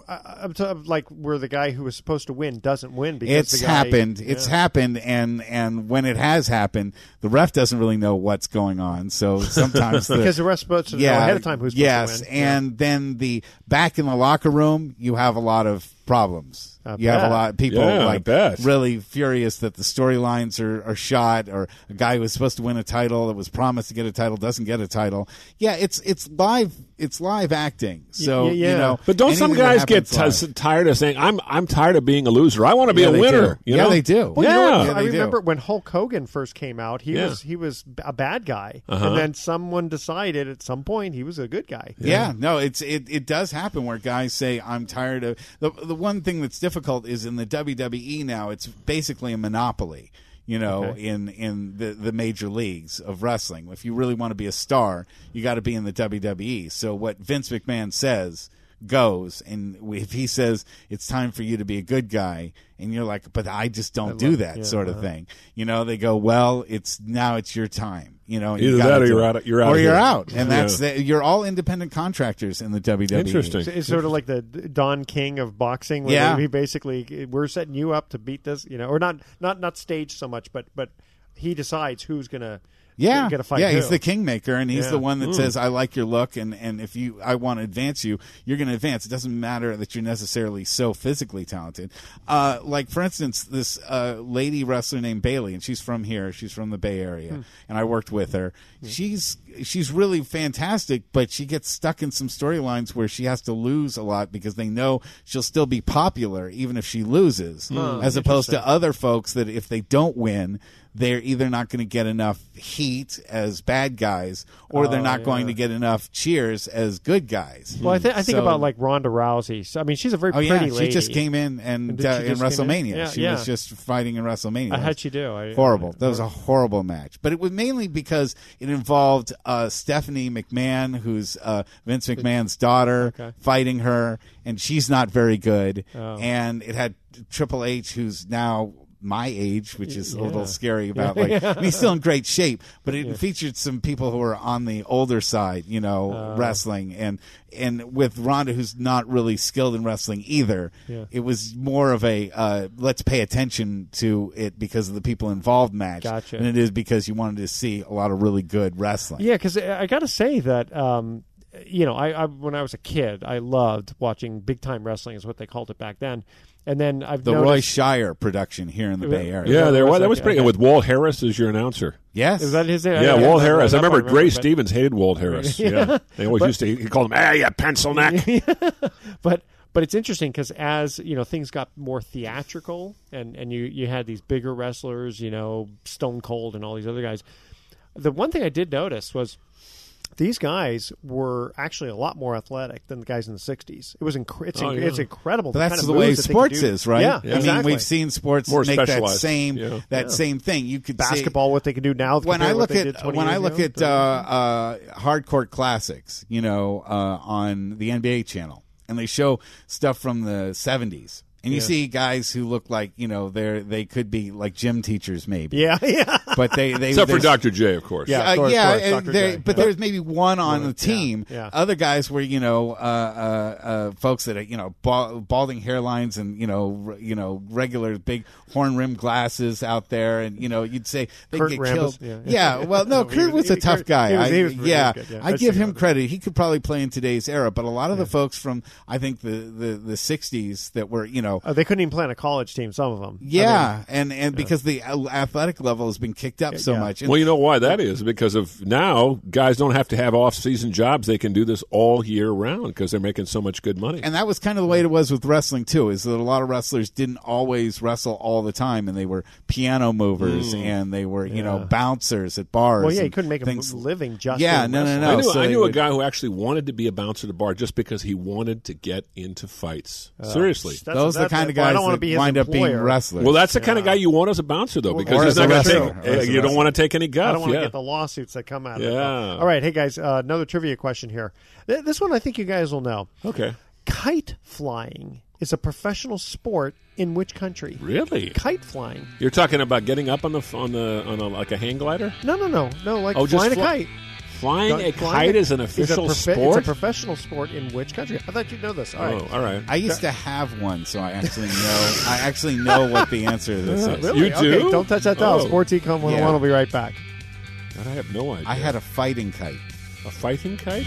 I'm t- like where the guy who was supposed to win doesn't win because
it's
guy,
happened. It's happened, and and when it has happened, the ref doesn't really know what's going on. So sometimes the,
because the ref's supposed to know ahead of time who's supposed
yes,
to win. Yeah.
and then the back in the locker room, you have a lot of problems.
I
you have a lot of people
Yeah,
like
bet.
really furious that the storylines are, are shot, or a guy who was supposed to win a title that was promised to get a title doesn't get a title. Yeah, it's it's live it's live acting. So
y- yeah.
you know,
But don't some guys get t- tired of saying, "I'm I'm tired of being a loser. I want to be
Yeah,
a winner."
do.
You
Yeah,
know?
they do.
Well, you know
yeah.
what? I
they do.
remember when Hulk Hogan first came out. He
Yeah.
was he was a bad guy,
Uh-huh.
and then someone decided at some point he was a good guy.
Yeah. no, it's it, it does happen where guys say I'm tired of the the one thing that's difficult is in the WWE now it's basically a monopoly. You know,
Okay.
in in the the major leagues of wrestling, if you really want to be a star, you got to be in the WWE. So what Vince McMahon says goes, and if he says it's time for you to be a good guy, and you're like, but I just don't do
love-
that
yeah,
sort of
uh-huh.
thing. You know, they go, well, it's now it's your time. You know, and you
that or you're
it.
out- you're out
or you're
here.
out, and that's
Yeah.
the, you're all independent contractors in the WWE.
Interesting.
So It's sort of like the Don King of boxing. Where
Yeah.
he basically we're setting you up to beat this, you know, or not not not staged so much, but but he decides who's gonna
Yeah,
gonna fight.
yeah, he's the kingmaker, and he's
Yeah.
the one that
Hmm.
says, "I like your look, and and if you, I want to advance you, you're going to advance." It doesn't matter that you're necessarily so physically talented. Uh, like for instance, this uh, lady wrestler named Bayley, and she's from here. She's from the Bay Area,
Hmm.
and I worked with her. She's she's really fantastic, but she gets stuck in some storylines where she has to lose a lot because they know she'll still be popular even if she loses,
Hmm.
as opposed to other folks that if they don't win, they're either not going to get enough heat as bad guys, or they're
Oh,
not going to get enough cheers as good guys.
Well, I, th- I think
So-
about like Ronda Rousey. So, I mean, she's a very
Oh yeah,
pretty
she just came in and, uh, in
came in?
WrestleMania.
Yeah,
she
yeah.
was just fighting in WrestleMania.
Uh, how'd she do? I,
horrible.
I-
that was a horrible match. But it was mainly because it involved uh, Stephanie McMahon, who's uh, Vince McMahon's daughter,
Okay.
fighting her, and she's not very good.
Oh.
And it had Triple H, who's now my age, which is a little scary about like I mean, he's still in great shape, but it featured some people who are on the older side, you know,
Oh.
wrestling and and with Ronda who's not really skilled in wrestling either.
Yeah.
It was more of a uh, let's pay attention to it because of the people involved match
Gotcha.
than it is because you wanted to see a lot of really good wrestling.
Yeah, because I got to say that um, you know, I, I when I was a kid, I loved watching big time wrestling, is what they called it back then. And then I've
The
noticed,
Roy Shire production here in the Bay Area.
Yeah, there was, that was
Okay,
pretty.
okay.
With Walt Harris as your announcer.
Yes.
Is that his name?
Yeah,
I-
Walt
I-
Harris. I remember Ray
but-
Stevens hated Walt Harris. Yeah, they always
But-
used to. He called him, "Hey, you pencil neck."
but but it's interesting because as you know things got more theatrical and and you you had these bigger wrestlers you know stone cold and all these other guys the one thing i did notice was these guys were actually a lot more athletic than the guys in the 60s. It was inc- it's,
Oh,
inc-
yeah.
it's incredible.
But
the
that's
kind of
the way
moves that they could
sports is, right?
Yeah,
I mean,
exactly.
we've seen sports
More
make that same
yeah.
that
Yeah.
same thing. You could say-
basketball, what they can do now.
when I look at when I look
ago,
at
30
uh, uh, hardcourt classics, you know, uh, on the NBA channel, and they show stuff from the '70s, and you
Yeah.
see guys who look like you know they're they could be like gym teachers maybe,
yeah, yeah.
but they they
Except for Dr. J, of course.
Yeah.
uh,
course,
yeah,
course,
and
Dr. J.
but
Yeah.
there's maybe one on the team.
yeah.
Other guys were, you know, uh, uh, uh, folks that are, you know, ba- balding hairlines and you know, r- you know, regular big horn rimmed glasses out there, and you know, you'd say they
Kurt
get
Rambis,
killed.
yeah.
Yeah, well, no,
No,
Kurt
was-
was a tough
Kurt-
guy.
he was-
I-
he was really
yeah,
good, yeah.
I
I've
give him
him.
credit. He could probably play in today's era, but a lot of the folks from I think the the the '60s that were, you know,
Uh, they couldn't even plan a college team. Some of them. I
yeah,
mean,
and and because the uh, athletic level has been kicked up so
Yeah.
much. And
Well, you know why that is because of now guys don't have to have off-season jobs; they can do this all year round because they're making so much good money.
And that was kind of the way it was with wrestling too. Is that a lot of wrestlers didn't always wrestle all the time, and they were piano movers and they were you know bouncers at bars.
Well, yeah, you couldn't make a
things.
living just.
Yeah,
doing
no, no, no.
I knew,
so
I
they
knew a
would-
guy who actually wanted to be a bouncer at the bar just because he wanted to get into fights. Seriously.
Oh, That's-
Those are the
that's-
kind of
well, I
guys
don't wanna
that
be his
wind up being
employer.
wrestlers.
Well, that's the kind of guy you want as a bouncer, though, because
or
he's not going to take.
or as a
uh, you don't want to take any guff.
I don't want to
yeah.
get the lawsuits that come out of it.
Yeah.
All right, hey guys, uh, another trivia question here. Th- This one I think you guys will know.
Okay.
Kite flying is a professional sport in which country?
Really?
Kite flying?
You're talking about getting up on the on the on a like a hang glider?
No, no, no, no. Like
Oh, just
flying
fly-
a kite.
Flying
No,
a
flying
kite is an
a
official
profe-
sport.
It's a professional sport in which country? I thought you'd know this. All right.
Oh, all right.
I used to have one, so I actually know. I actually know what the answer to this is.
Really?
You do?
Okay, don't touch that dial.
Oh.
Sports Econ 101
Yeah.
will be right back.
God, I have no idea.
I had a fighting kite.
a fighting kite.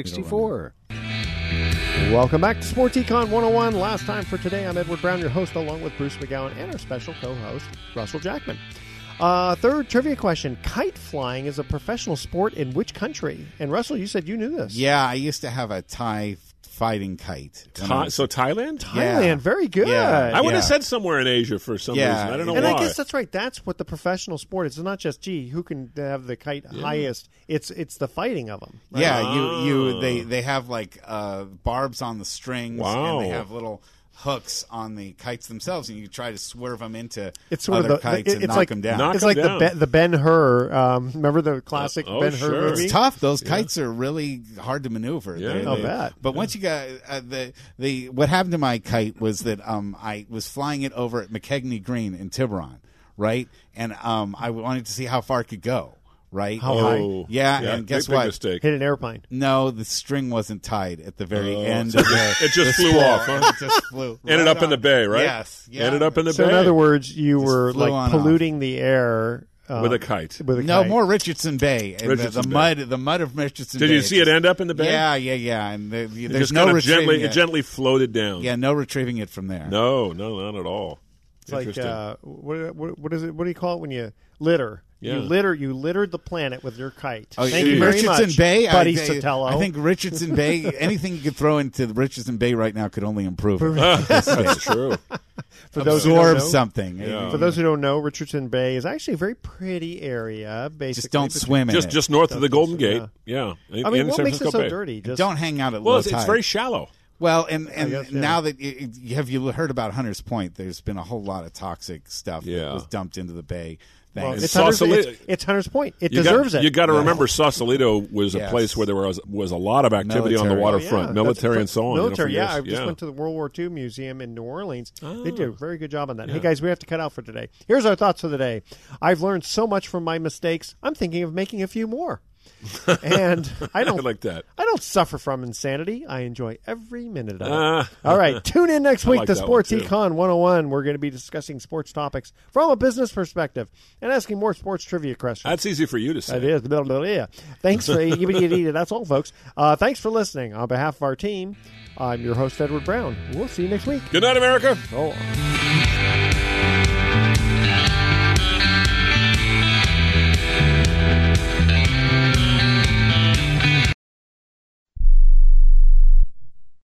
Welcome back to Sports Econ 101. Last time for today, I'm Edward Brown, your host, along with Bruce McGowan and our special co host, Russell Jackman. Uh, third trivia question Kite flying is a professional sport in which country? And Russell, you said you knew this.
Yeah, I used to have a Thai fighting kite. when was-
so Thailand?
Thailand, very good.
Yeah,
I would
yeah.
have said somewhere in Asia for some
Yeah,
reason. I don't know
and
why.
I guess that's right. That's what the professional sport is. It's not just gee, who can have the kite highest. It's it's the fighting of them. right?
Yeah, you you they they have like uh, barbs on the strings,
Wow.
and they have little hooks on the kites themselves, and you try to swerve them into
It's sort
other
of the
kites
it-
and knock
like
them down.
Knock
it's
'em
like
down.
the ben, the Ben Hur. Um, remember the classic
Oh,
Ben Hur
sure.
movie?
It's tough. Those kites are really hard to maneuver.
Yeah.
They're-
I'll
they-
bet.
But once you got uh, the the what happened to my kite was that um I was flying it over at McKegney Green in Tiburon, right? And um I wanted to see how far it could go. Right?
How
Oh,
high?
Yeah,
yeah,
and guess
big, big
what?
mistake.
Hit an airplane.
No, the string wasn't tied at the very
Oh.
end. Of the,
It just
the
flew
spool.
off, huh?
It just flew.
Ended
right
up in the bay, right?
Yes. Yeah.
Ended up in the
So
bay.
in other words, you
Just
were
flew on
like
off.
polluting the air uh,
With a kite.
With a
No,
kite.
more Richardson Bay. And the-
Richardson
the,
Bay.
mud, the mud of Richardson
Did
Bay.
you see it
just-
end up in the bay?
Yeah, yeah, yeah. And the,
It
there's
just
no
kind of
retrieving
gently,
it.
it gently floated down.
Yeah, no retrieving it from there.
No, no, not at all.
It's like
Interesting.
uh, what, what what is it? What do you call it when you litter?
Yeah.
You litter. You littered the planet with your kite.
Oh,
Thank you very
Richardson
much,
Bay,
buddy
I,
Sotelo.
I think Richardson Bay. anything you could throw into the Richardson Bay right now could only improve it.
That's true.
for those who
Absorb
know,
something.
Yeah.
For those who don't know, Richardson Bay is actually a very pretty area. Basically,
Just don't
between-
swim in
Just
it.
just north of the Golden
yeah.
Gate. Yeah. In-
I mean,
in
what
San
makes it so
Bay.
dirty? Just
don't hang out at
Well,
low
it's, it's very shallow.
Well, and and
guess, yeah.
now that it, it- have you heard about Hunters Point? There's been a whole lot of toxic stuff that was dumped into the bay.
Well,
Thanks.
it's Hunter's,
Sausalito-
it's, it's Hunter's Point. It
You
deserves
got,
it.
You got to remember, Sausalito was a place where there was was a lot of activity on the
Military.
Oh,
waterfront,
yeah,
military
that's-
and so on. you know,
yeah.
years.
I just went to the World War II Museum in New Orleans. They did a
Ah.
very good job on that.
Yeah.
Hey, guys, we have to cut out for today. Here's our thoughts for the day. I've learned so much from my mistakes. I'm thinking of making a few more. And I don't
like that.
I don't suffer from insanity. I enjoy every minute of it.
Ah.
All right, tune in next week
like
to
one,
Sports
too.
Econ 101. We're going to be discussing sports topics from a business perspective and asking more sports trivia questions.
That's easy for you to say.
That is. Blah, blah, blah, yeah. Thanks for That's all, folks. Uh, thanks for listening. On behalf of our team, I'm your host, Edward Brown. We'll see you next week.
Good night, America.
Long.